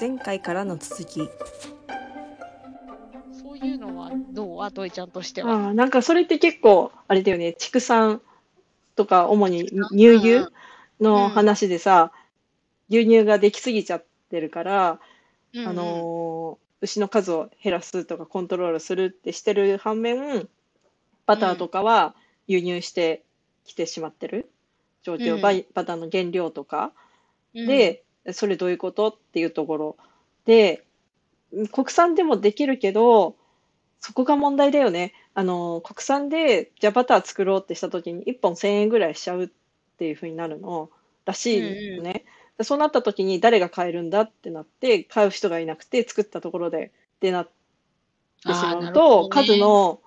前回からの続き。そういうのはどう？アトイちゃんとしては。ああ、なんかそれって結構、あれだよね、畜産とか、主に乳牛うんうんの話でさ、牛乳ができすぎちゃってるから、うんうん。あのー牛の数を減らすとかコントロールするってしてる反面、バターとかは輸入してきてしまってる状況、うん。バターの原料とか。うん。で、それどういうこと？っていうところで、国産でもできるけど、そこが問題だよね。あの、国産で、じゃあバター作ろうってした時に1本1000円ぐらいしちゃうっていう風になるの。らしいよね。でそうなった時に誰が買えるんだってなって、買う人がいなくて作ったところで。ってなってしまうと、どね。数の、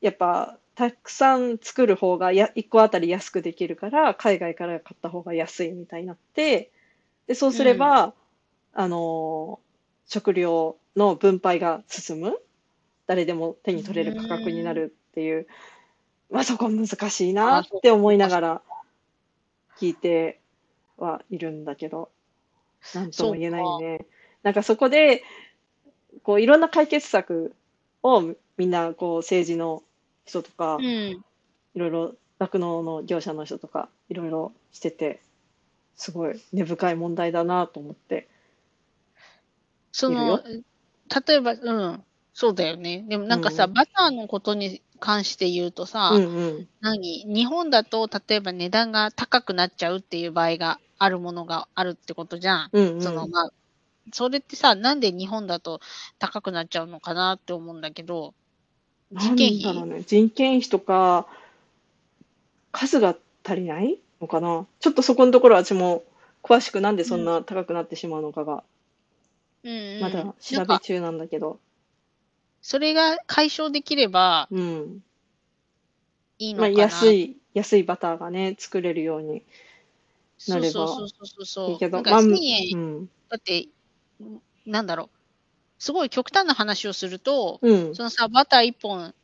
やっぱ、たくさん作る方がや1個あたり安くできるから、海外から買った方が安いみたいになって、で、そうすれば、あのー食料の分配が進む。誰でも手に取れる価格になるっていう。まあそこ難しいなって思いながら聞いてはいるんだけど、なんとも言えないね。なんかそこで、こういろんな解決策をみんなこう政治の人とか、うんいろいろ酪農の業者の人とかいろいろしてて、すごい根深い問題だなと思って。その、例えば、うん、そうだよね。でもなんかさ、うんバターのことに関して言うとさ、うんうん。何？日本だと、例えば値段が高くなっちゃうっていう場合があるものがあるってことじゃん。うんうん。その、まあ、それってさ、なんで日本だと高くなっちゃうのかなって思うんだけど、人件費ね。人件費とか、数が足りない？のかな？ちょっとそこのところは私も詳しくなんでそんな高くなってしまうのかが、うんうん、まだ調べ中なんだけど。それが解消できればうん。いいのまあ、かな。安い、安いバターがね、作れるようになればそうそうそうそうそう。いいけど、なんかまあ、1000う円、ん。だって、なんだろう。すごい極端な話をすると、うん。そのさ、バター1本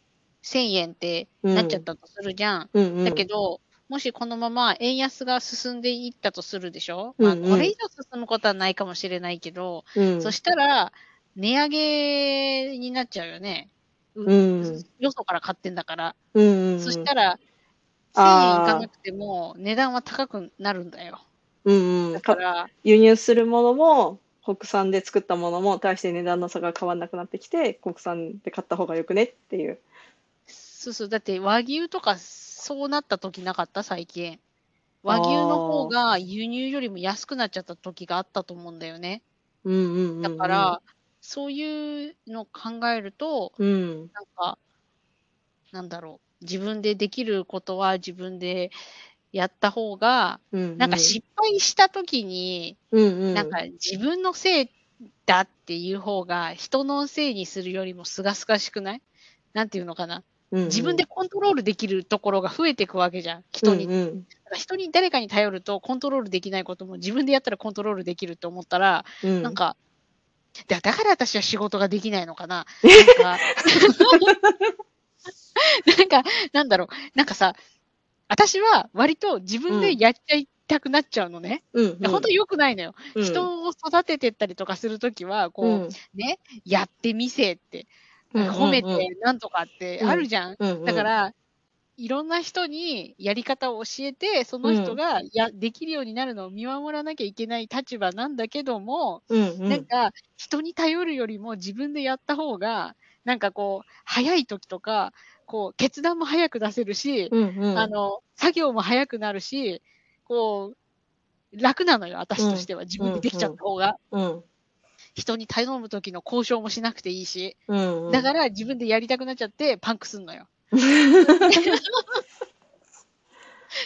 1000円ってなっちゃったとするじゃん。うんうん。だけど、もしこのまま円安が進んでいったとするでしょ、まあ、うんうんこれ以上進むことはないかもしれないけど、うん、そしたら、値上げになっちゃうよね。ううん。よそから買ってんだから。うんうんうん。そしたら、1000あー円いかなくても値段は高くなるんだよ。うんうん。だから、輸入するものも国産で作ったものも大して値段の差が変わらなくなってきて国産で買った方がよくねっていう。そうそう、だって和牛とかそうなった時なかった？最近。和牛の方が輸入よりも安くなっちゃった時があったと思うんだよね。うんうんうんうん。だから、そういうのを考えると、うん。なんか、なんだろう、自分でできることは自分でやった方が、うんうん。なんか失敗した時に、うんうん。なんか自分のせいだっていう方が人のせいにするよりもすがすがしくない？なんていうのかな。うんうん自分でコントロールできるところが増えていくわけじゃん。人に。うんうんだから人に誰かに頼るとコントロールできないことも自分でやったらコントロールできると思ったら、うんなんか、だだから私は仕事ができないのかな。なんか、なんか、なんだろう。なんかさ、私は割と自分でやっちゃいたくなっちゃうのね。うんうんで本当に良くないのよ。うん人を育ててったりとかするときは、こう、うんね、やってみせって、褒めてなんとかってあるじゃん。うんうんだから、いろんな人にやり方を教えて、その人がや、できるようになるのを見守らなきゃいけない立場なんだけども、うんうん。なんか、人に頼るよりも自分でやった方が、なんかこう、早い時とか、こう、決断も早く出せるし、うんうん。あの、作業も早くなるし、こう、楽なのよ、私としては。自分でできちゃった方が。うん人に頼む時の交渉もしなくていいし。うんうんだから自分でやりたくなっちゃってパンクすんのよ。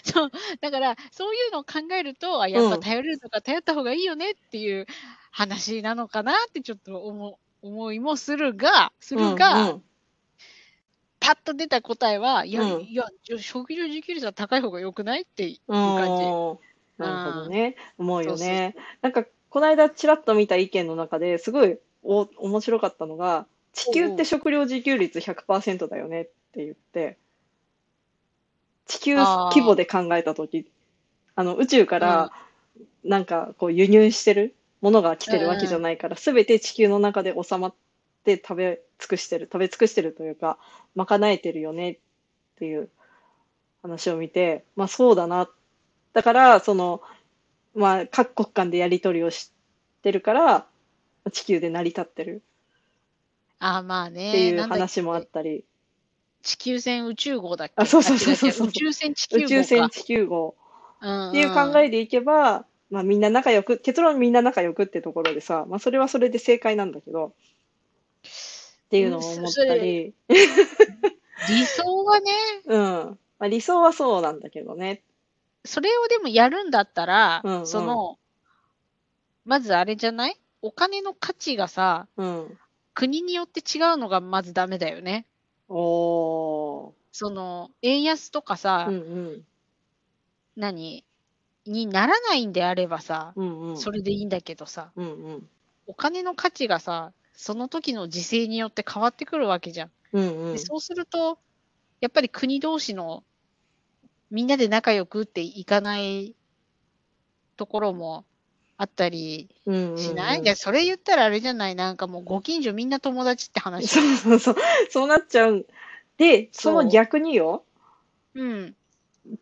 そう。だから、そういうのを考えると、あやっぱ頼れるとか頼った方がいいよねっていう話なのかなってちょっと思思いもするが、するが、うんパッと出た答えは、いや、うんいや、食料自給率は高い方が良くないっていううん感じ。うんなるほどね。思うよね。なんか、この間ちらっと見た意見の中ですごいお面白かったのが、地球って食料自給率100%だよねって言って、地球規模で考えたとき、あの、宇宙からなんかこう輸入してるものが来てるわけじゃないから、すべて地球の中で収まって食べ尽くしてる、食べ尽くしてるというか、賄えてるよねっていう話を見て、まあそうだな。だから、その、まあ各国間でやり取りをしてるから、地球で成り立ってる。ああ、まあね。っていう話もあったり、地球船宇宙号だっけ。あそうそうそうそう。宇宙船地球号か。宇宙船地球号。うんっていう考えでいけば、まあみんな仲良く、結論みんな仲良くってところでさ、まあそれはそれで正解なんだけど、っていうのを思ったり、理想はね、うん。まあ理想はそうなんだけどね。それをでもやるんだったら、うんうんその、まずあれじゃない？お金の価値がさ、うん。国によって違うのがまずダメだよね。おー。その、円安とかさ、うんうん。何？にならないんであればさ、うんうん。それでいいんだけどさ、うんうん。お金の価値がさ、その時の時勢によって変わってくるわけじゃん。うんうんで。そうすると、やっぱり国同士のみんなで仲良くっていかないところもあったりうんうんしない、うんでそれ言ったらあれじゃない？なんかもうご近所みんな友達って話。そうそうそう。そうなっちゃう。で、その逆によ、うん。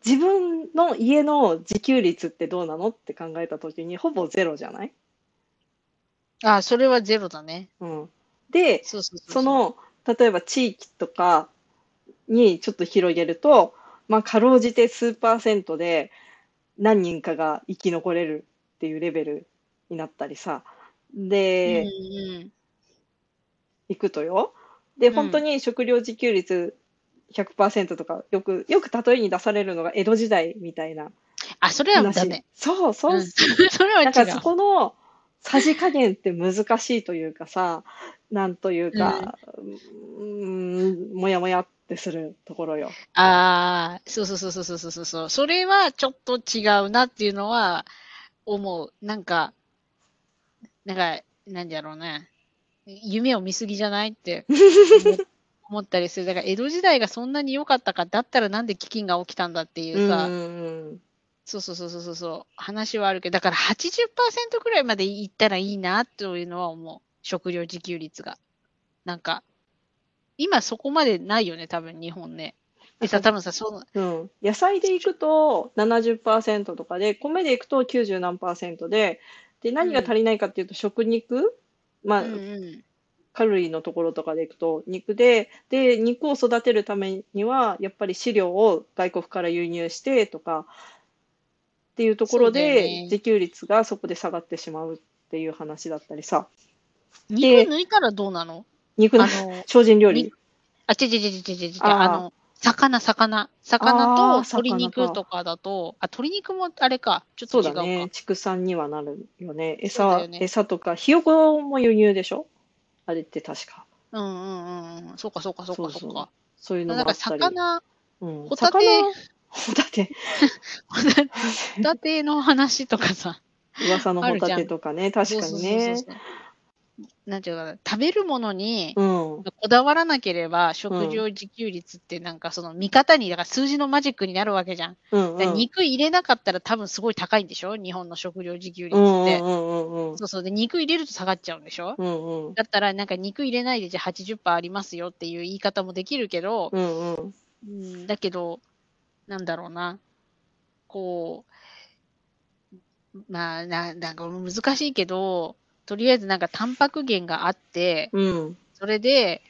自分の家の自給率ってどうなのって考えたときに、ほぼゼロじゃない？あ、それはゼロだね。うん。で。その、例えば地域とかにちょっと広げると、まあ、かろうじて数パーセントで何人かが生き残れるっていうレベルになったりさ。で、うんうん、行くとよ。で、うん本当に食料自給率100%とか、よく、よく例えに出されるのが江戸時代みたいなあ、それはダ話メ。。そうそうう。ん それは違なんかそう。このさじ加減って難しいというかさ、なんというか、うーん、もやもやってするところよ。ああ、そうそうそうそうそうそうそう。それはちょっと違うなっていうのは思う。なんか、なんか、なんだろうね。夢を見すぎじゃないって思 ったりする。だから江戸時代がそんなに良かったか、だったらなんで飢饉が起きたんだっていうさ、そうそうそうそうそうそう、話はあるけど、だから80%くらいまでいったらいいなというのは思う。食料自給率が。なんか、今そこまでないよね、多分日本ね。でさ、多分さ、その、うん。野菜でいくと70%とかで、米でいくと90何パーセントで、で、何が足りないかっていうと、食肉、まあ、うんうん。カロリーのところとかでいくと肉で、で、肉を育てるためには、やっぱり飼料を外国から輸入してとか、っていうところで、ね自給率がそこで下がってしまうっていう話だったりさ。肉抜いたらどうなの？肉の精進料理。あ、ちちちちちちちあーあの、魚、魚。魚あとー鶏魚か肉とかだと、あ、鶏肉もあれか、ちょっそと違うか。うだね。畜産にはなるよね。そう餌は、ね餌とか、ひよこも輸入でしょ？あれって確か。うんうんうんうん。そうかそうかそうかそうそうそうか。そういうのなんかもあったり。魚、うん、ホタテ魚ホタテ？ホタテの話とかさ。噂のホタテとかね、確かにそうね。そうそうそうなんていうかな、食べるものにうん。こだわらなければ、食料自給率ってなんかその見方に、だから数字のマジックになるわけじゃん。うんうん。で肉入れなかったら多分すごい高いんでしょ？日本の食料自給率って。そうそう。で、肉入れると下がっちゃうんでしょ？うんうんだったらなんか肉入れないでじゃあ80%ありますよっていう言い方もできるけど、うんうんうん、だけど、なんだろうな。こう、まあ、ななんか難しいけど、とりあえずなんかタンパク源があって、うんそれで、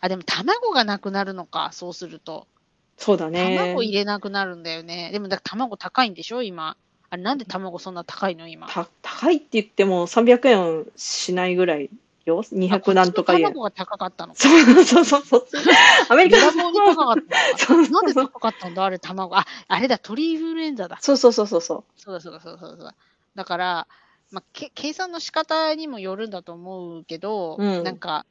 あ、でも卵がなくなるのか、そうすると。そうだね。卵入れなくなるんだよね。でもだ卵高いんでしょ今。あれなんで卵そんな高いの今？た高いって言っても300円しないぐらいよ。200なんとか円。卵が高かったのか。そうそうそうそう。アメリカ乱暴に高かったのか。そうなんで高かったんだあれ卵。あ、あれだ、鳥インフルエンザだ。そうそうそうそうそそうだそうだそうだそうだ。だから、まあ、け計算の仕方にもよるんだと思うけど、うん。なんか、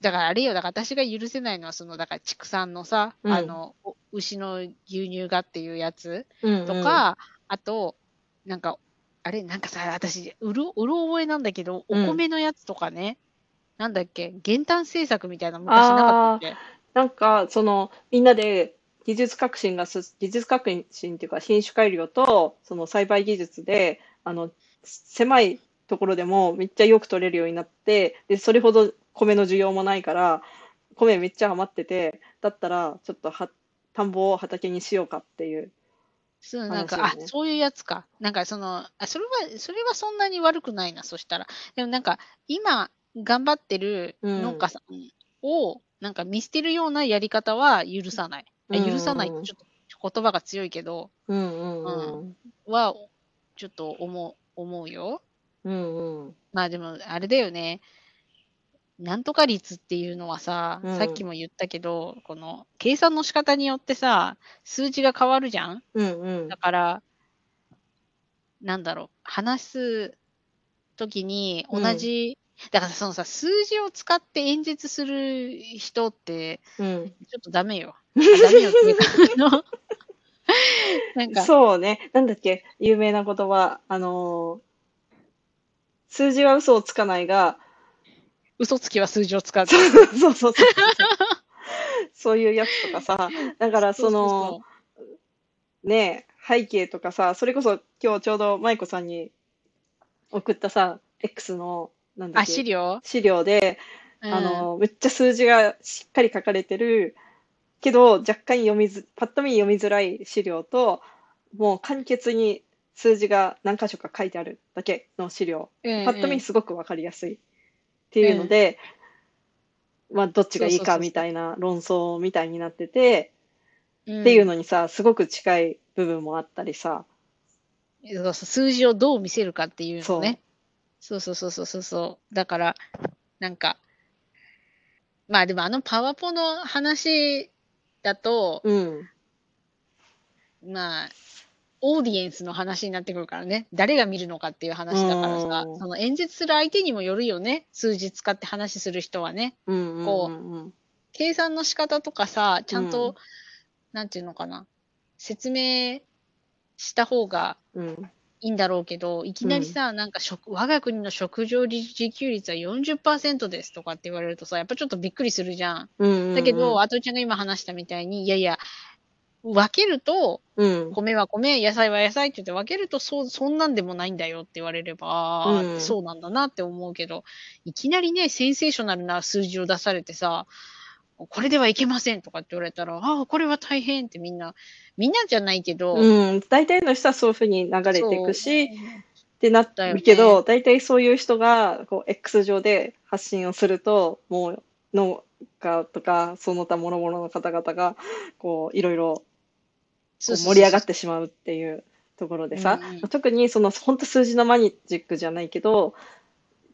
だからあれよ、だから私が許せないのは、その、だから畜産のさ、うん。あの、お牛の牛乳がっていうやつう。うんうん。と、か、あと、なんか、あれ、なんかさ、私、うる、うる覚えなんだけど、おうん。米のやつとかね、なんだっけ、減反政策みたいなの昔なかったっけ？なんか、その、みんなで技術革新がす、技術革新っていうか品種改良と、その栽培技術で、あの、狭いところでもめっちゃよく取れるようになって、で、それほど米の需要もないから、米めっちゃ余ってて、だったらちょっとは田んぼを畑にしようかっていう。そう、なんか、あ、そういうやつか。なんかその、あ、それは、それはそんなに悪くないな、そしたら。でもなんか、今、頑張ってるうん農家さんを、なんか見捨てるようなやり方は許さない。あ許さないってちょっと言葉が強いけど、うんうんうん。は、ちょっと思う、思うよ。うんうん。まあでも、あれだよね。なんとか率っていうのはさ、うんさっきも言ったけど、この計算の仕方によってさ、数字が変わるじゃん？うんうんだ。から、なんだろう、話すときに同じ、だからそのさ、数字を使って演説する人って、うん。ちょっとダメよ。あダメよっていうか、あの、なんか、そうね。なんだっけ、有名な言葉。あのー数字は嘘をつかないが、嘘つきは数字を使って。そうそうそうそう。そういうやつとかさ、だからその、ね背景とかさ、それこそ今日ちょうど舞子さんに送ったさ、X の、なんだあ、っけ、資料、資料で、うんあの、めっちゃ数字がしっかり書かれてる、けど若干読みず、パッと見読みづらい資料と、もう簡潔に数字が何箇所か書いてあるだけの資料。うんパッと見すごくわかりやすい。っていうので、まあどっちがいいかみたいな論争みたいになってて、うん。っていうのにさ、すごく近い部分もあったりさ、そうそう数字をどう見せるかっていうのね。そうそうそうそうそうそう。だから、なんか、まあでもあのパワポの話だと、うん、まあ、オーディエンスの話になってくるからね。誰が見るのかっていう話だからさう、んその演説する相手にもよるよね。数字使って話する人はね。うん、うん、こうんうん、計算の仕方とかさ、ちゃんと、うんなんていうのかな。説明した方がうん、いいんだろうけど、いきなりさ、なんか食、我が国の食料自給率は40%ですとかって言われるとさ、やっぱちょっとびっくりするじゃん。うん、だけど、あとちゃんが今話したみたいに、いやいや、分けると、うん、米は米、野菜は野菜って言って分けると、そう、そんなんでもないんだよって言われれば、うん。そうなんだなって思うけど、いきなりね、センセーショナルな数字を出されてさ、これではいけませんとかって言われたら、ああ、これは大変ってみんな、みんなじゃないけど、うん、大体の人はそういうふうに流れていくし、ってなだよね。るけど、大体そういう人がこう X 上で発信をすると、もう農家とかその他諸々の方々がこういろいろ盛り上がってしまうっていうところでさ、特にその本当数字のマジックじゃないけど、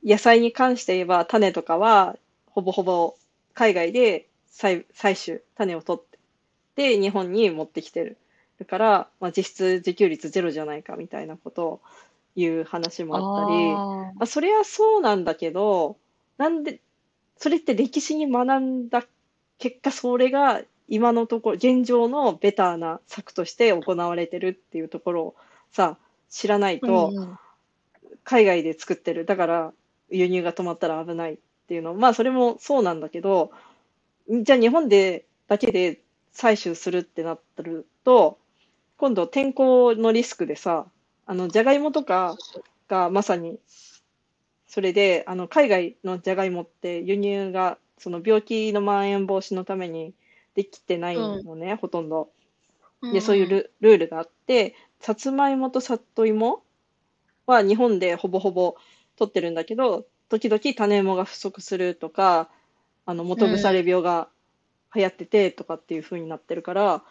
野菜に関して言えば種とかはほぼほぼ海外で採採取、種を取って、で、日本に持ってきてる。だから、まあ、実質自給率ゼロじゃないかみたいなことを言う話もあったり、あまあ、それはそうなんだけど、なんで、それって歴史に学んだ結果、それが今のところ、現状のベターな策として行われてるっていうところをさ、知らないーと、海外で作ってる、だから輸入が止まったら危ないっていうの、まあそれもそうなんだけど、じゃあ日本でだけで採取するってなってると、今度天候のリスクでさ、あの、じゃがいもとかがまさに、それで、あの、海外のじゃがいもって輸入が、その病気の蔓延防止のためにできてないのね、ほとんど。で、そういうルルールがあって、さつまいもと里芋は日本でほぼほぼ取ってるんだけど、時々種芋が不足するとか、あの、元腐れ病が流行っててとかっていう風になってるから、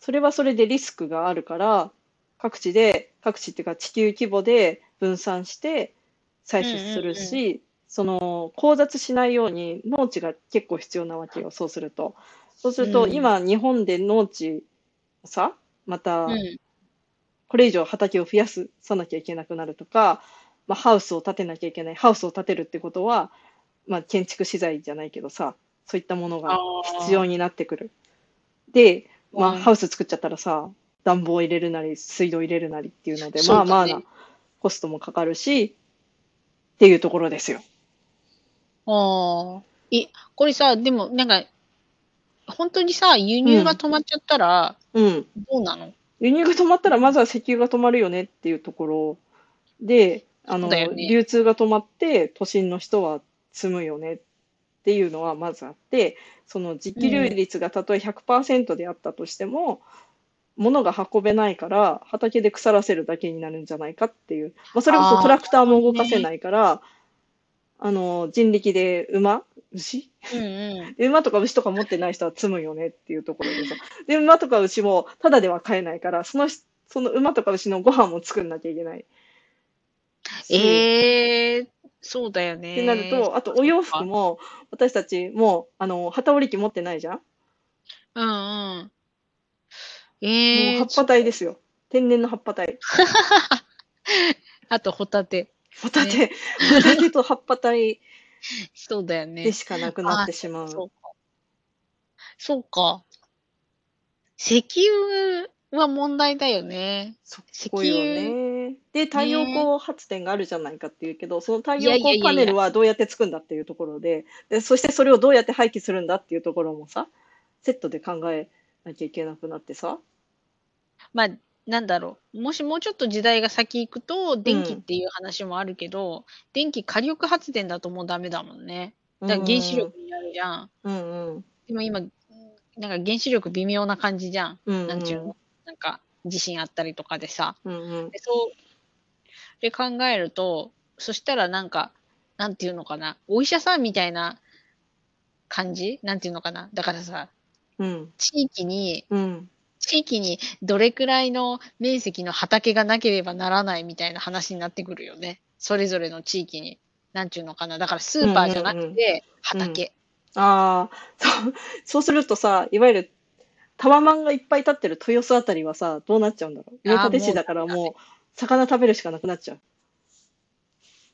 それはそれでリスクがあるから、各地で、各地っていうか地球規模で分散して採取するし、その、交雑しないように農地が結構必要なわけよ、そうすると。そうすると、うん今日本で農地をさ、また、うんこれ以上畑を増やすさなきゃいけなくなるとか、まあ、ハウスを建てなきゃいけない。ハウスを建てるってことは、まあ、建築資材じゃないけどさ、そういったものが必要になってくる。で、まあ、うんハウス作っちゃったらさ、暖房入れるなり、水道入れるなりっていうので、ねまあまあなコストもかかるし、っていうところですよ。ああ。え、これさ、でも、なんか、本当にさ、輸入が止まっちゃったら、うん。どうなの？輸入が止まったら、まずは石油が止まるよねっていうところで、あの、ね流通が止まって都心の人は積むよねっていうのはまずあって、その自給率がたとえ100%であったとしても、物が運べないから畑で腐らせるだけになるんじゃないかっていう、まあ、それこそトラクターも動かせないから、あの、人力で馬？牛？うんうん。で 馬とか牛とか持ってない人は積むよねっていうところでさ。で、馬とか牛もただでは買えないから、そのし、その馬とか牛のご飯も作んなきゃいけない。しええそうだよね。ってなると、あとお洋服も、私たちも、あの、旗織り機持ってないじゃん？うんうん。もええう葉っぱ体ですよ。天然の葉っぱ体。あとホタテ。ホタテ、ホタテと葉っぱ体 そうだよね。でしかなくなってしまう。そうか。そうか。石油は問題だよね。そ石こよ油ね。で、太陽光発電があるじゃないかっていうけど、その太陽光パネルはどうやってつくんだっていうところで、で、そしてそれをどうやって廃棄するんだっていうところもさ、セットで考えなきゃいけなくなってさ。まあ、なんだろう。もしもうちょっと時代が先行くと、電気っていう話もあるけど、電気火力発電だともうダメだもんね。だから原子力になるじゃん。うんうん。でも今、なんか原子力微妙な感じじゃん。うんうん。なんちゅうの？なんか地震あったりとかでさ。うんうん。で、そう、で考えると、そしたらなんか、なんていうのかな。お医者さんみたいな感じ？なんていうのかな。だからさ、うん。地域に、うん。地域にどれくらいの面積の畑がなければならないみたいな話になってくるよね。それぞれの地域に。なんちゅうのかな。だからスーパーじゃなくて畑。ああ、そう、そうするとさ、いわゆるタワマンがいっぱい立ってる豊洲あたりはさ、どうなっちゃうんだろう？あー八立市だからもう、魚食べるしかなくなっちゃう。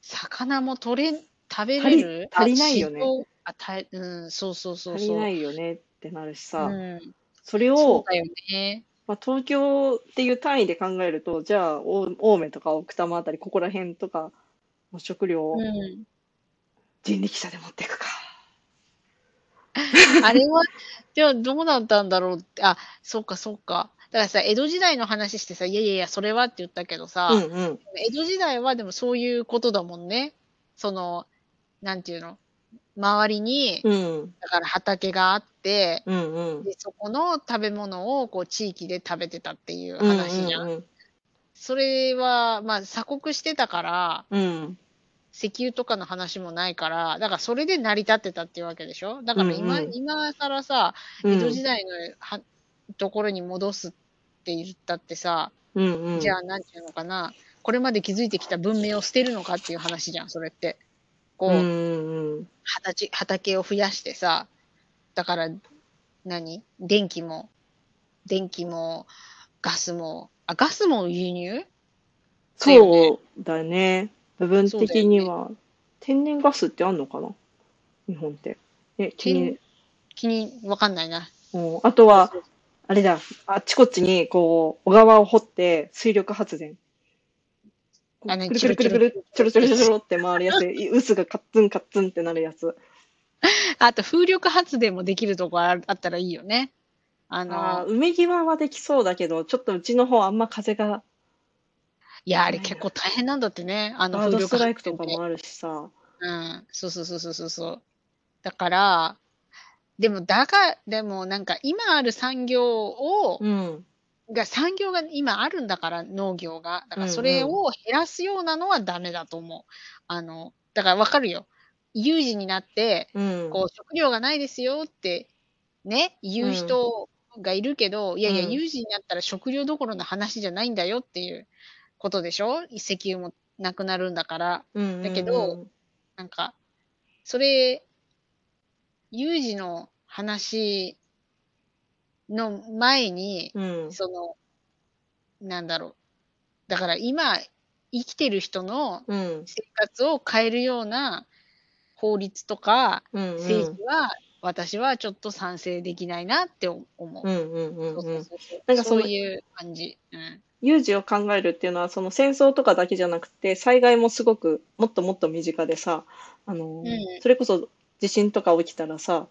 魚も取れ、食べれる？足りないよねあたうん、そうそうそうそう。足りないよねってなるしさ、うん、それを、ね。まあ、東京っていう単位で考えると、じゃあ、お青梅とか奥多摩あたり、ここら辺とかの食料をうん。人力車で持っていくか。あれは、じゃあどうなったんだろうって、あ、そうかそうか。だからさ、江戸時代の話してさ、いやいやいや、それはって言ったけどさ、うんうん。江戸時代はでもそういうことだもんね。その、なんていうの？周りに、うん。だから畑があって、うんうん。でそこの食べ物をこう地域で食べてたっていううん話じゃん。うんそれは、まあ、鎖国してたから、うん。うん。石油とかの話もないから、だからそれで成り立ってたっていうわけでしょ？だから今、うんうん今更さ、うん江戸時代のはところに戻すって言ったってさ、うんうん。じゃあなんていうのかな、これまで築いてきた文明を捨てるのかっていう話じゃん、それって。こう、うんうんうん。畑畑を増やしてさ、だから何？電気も、電気も、ガスも、あ、ガスも輸入？そうだね。部分的には、天然ガスってあんのかな？日本って。ね、気に、気に、わかんないな。うんあとは、あれだ、あっちこっちに、こう、小川を掘って、水力発電。あねくるくるくるくる、ちょろちょろちょろって回るやつ、渦がカッツンカッツンってなるやつ。あと、風力発電もできるとこああったらいいよね。ああのあ、、海際はできそうだけど、ちょっとうちの方あんま風が、いや、あれ結構大変なんだってね。あの、バードストライクとかもあるしさ。うん、そうそうそうそうそうそう。だから、でも、だが、でもなんか今ある産業を、うん。が産業が今あるんだから、農業が。だかうんうんらそれを減らすようなのはダメだと思う。あの、だからわかるよ。有事になって、うん。こう、食料がないですよって、ね、言う人がいるけど、いやいや、うん有事になったら食料どころの話じゃないんだよっていうことでしょ？石油もなくなるんだから。うんだけど、なんか、それ、有事の話の前に、うん。その、なんだろう。だから今、生きてる人のうん。生活を変えるような法律とかうん。政治は、私はちょっと賛成できないなって思う。うんうんうんそううん。そうそうそうなんかそういう感じ。うん。有事を考えるっていうのは、その戦争とかだけじゃなくて、災害もすごくもっともっと身近でさ、あの、うんそれこそ地震とか起きたらさ、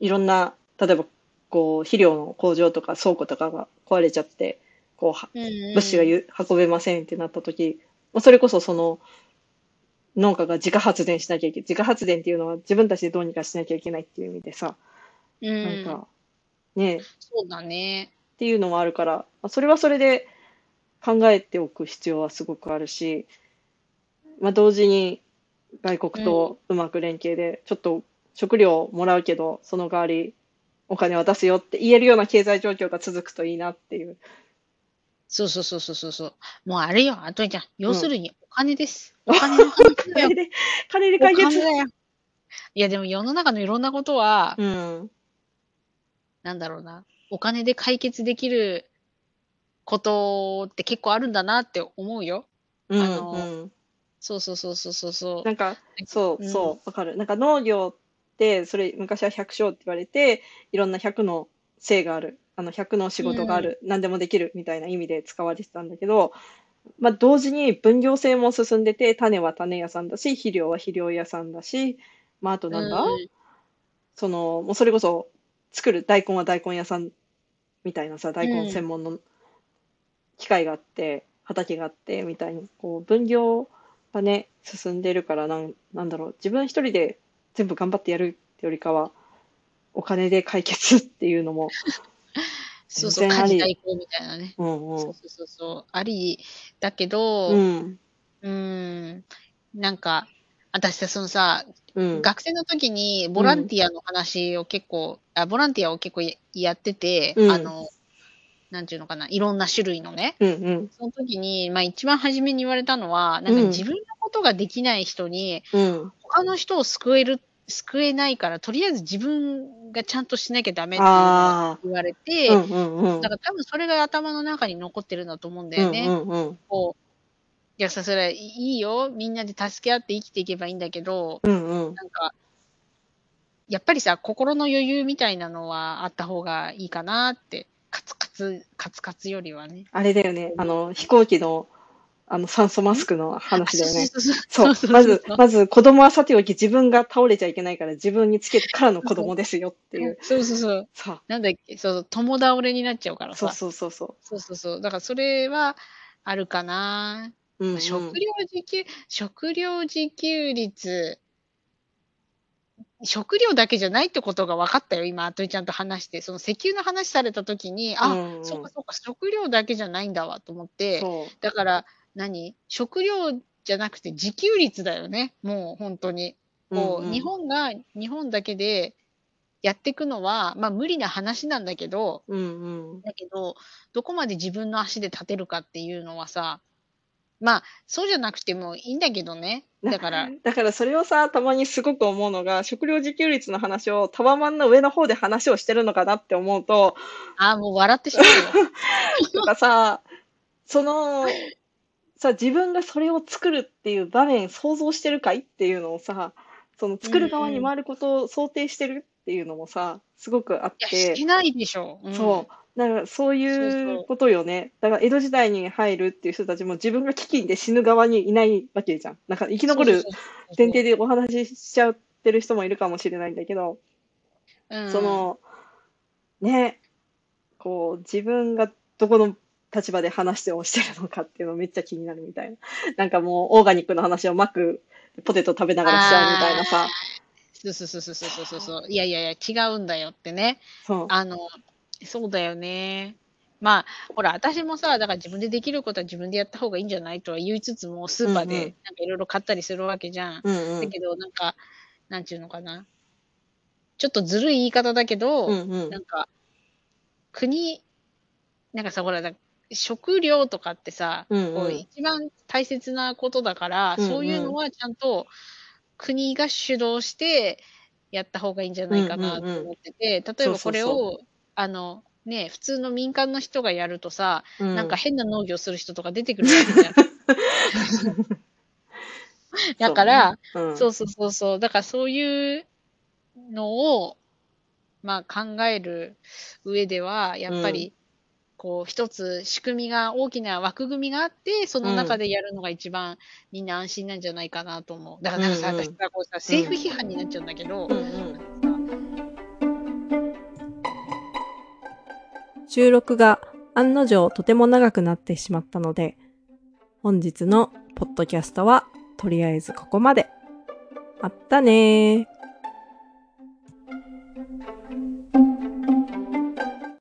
いろんな、例えば、こう、肥料の工場とか倉庫とかが壊れちゃって、こう、はうんうん物資がゆ運べませんってなった時、まあそれこそその、農家が自家発電しなきゃいけない。自家発電っていうのは自分たちでどうにかしなきゃいけないっていう意味でさ、うなんん。か、ね、そうだね。っていうのもあるから、まあそれはそれで考えておく必要はすごくあるし、まあ、同時に外国とうまく連携で、ちょっと食料もらうけど、その代わりお金渡すよって言えるような経済状況が続くといいなっていう。そうそうそうそうそうそう。もうあれよ、あとりちゃん。要するにお金です。う んお金の話だよ金。で、金でお解決。金だよ。いやでも世の中のいろんなことは、うん。なんだろうな。お金で解決できることって結構あるんだなって思うよ。うん。あのうんそうそうそうそうそうそう。なんか、そう、うんそう、わかる。なんか農業って、それ昔は百姓って言われて、いろんな100の性がある、あの100の仕事がある、何でもできるみたいな意味で使われてたんだけど、まあ同時に分業制も進んでて、種は種屋さんだし、肥料は肥料屋さんだし、まああとなんだ、うんその、もうそれこそ作る大根は大根屋さんみたいなさ、大根専門の機械があって、畑があってみたいに、こう分業がね、進んでるからなん、なんだろう、自分一人で全部頑張ってやるってよりかは、お金で解決っていうのも、そうそう、家事代行みたいなね。うんそうそうそうそう。あり、だけど、う。うんうん。ん、なんか、私さ、そのさ、うん。学生の時にボランティアの話を結構、あボランティアを結構ややってて、うんあの、なんていうのかな、いろんな種類のね。うんうん。その時に、まあ一番初めに言われたのは、なんかうん自分のことができない人に、うん。他の人を救える、救えないから、とりあえず自分がちゃんとしなきゃダメって言われて、あ。うんうんうん。だから多分それが頭の中に残ってるんだと思うんだよね。うんうんうん。こう、いやさ、それはいいよ。みんなで助け合って生きていけばいいんだけど、うんうん。なんか、やっぱりさ、心の余裕みたいなのはあった方がいいかなって、カツカツ、カツカツよりはね。あれだよね。あの、飛行機の、あの、酸素マスクの話だよね。そうまず、まず子供はさておき自分が倒れちゃいけないから自分につけてからの子供ですよっていう。そうそうそう。さなんだっけ、そうそう、共倒れになっちゃうからさ。そうそうそうそそうそうそう。だからそれはあるかな。う。うん、うん。食料自給、食料自給率、食料だけじゃないってことが分かったよ、今、あとりちゃんと話して。その石油の話されたときに、あ、うんうんそうかそうか、食料だけじゃないんだわと思って。だから何、食料じゃなくて自給率だよね、もう本当に。こううんうん日本が、日本だけでやっていくのは、まあ無理な話なんだけど、うんうん。だけど、どこまで自分の足で立てるかっていうのはさ、まあ、そうじゃなくてもいいんだけどね。だから、だからそれをさ、たまにすごく思うのが、食料自給率の話をタワマンの上の方で話をしてるのかなって思うと、ああ、もう笑ってしまうよ。なんかさ、その、さ、自分がそれを作るっていう場面想像してるかいっていうのをさ、その作る側に回ることを想定してるっていうのもさ、すごくあっいや、てして、ないでしょ。うんそう。だからそういそうことよね。だから江戸時代に入るっていう人たちも自分が飢饉で死ぬ側にいないわけじゃん。なんか生き残る前提でお話ししちゃってる人もいるかもしれないんだけど、うんその、ね、こう自分がどこの立場で話してをしてるのかっていうのめっちゃ気になるみたいな。なんかもうオーガニックの話をマック、ポテト食べながらしちゃうみたいなさ。そうそうそうそうそうそうそう。いやいやいや、違うんだよってね。そう。あの、そうだよね。まあ、ほら、私もさ、だから自分でできることは自分でやった方がいいんじゃないとは言いつつも、スーパーうんうんでなんかいろいろ買ったりするわけじゃん。うんうん。だけど、なんか、なんていうのかな。ちょっとずるい言い方だけど、うんうんなんか、国、なんかさ、ほら、だ食料とかってさ、うんうんこう一番大切なことだから、うんうんそういうのはちゃんと国が主導してやった方がいいんじゃないかなと思ってて、例えばこれを、そうそうあの、ね、普通の民間の人がやるとさ、うんなんか変な農業する人とか出てくるわけじゃん。だから、そうね、そうそうそうそう。だからそういうのを、まあ考える上では、やっぱり、こう一つ仕組みが、大きな枠組みがあって、その中でやるのが一番みんな安心なんじゃないかなと思う。だからなんかさ、うんうん私さ、こうさ、政府批判になっちゃうんだけど、うんうん収録が案の定とても長くなってしまったので、本日のポッドキャストはとりあえずここまで。あったねー。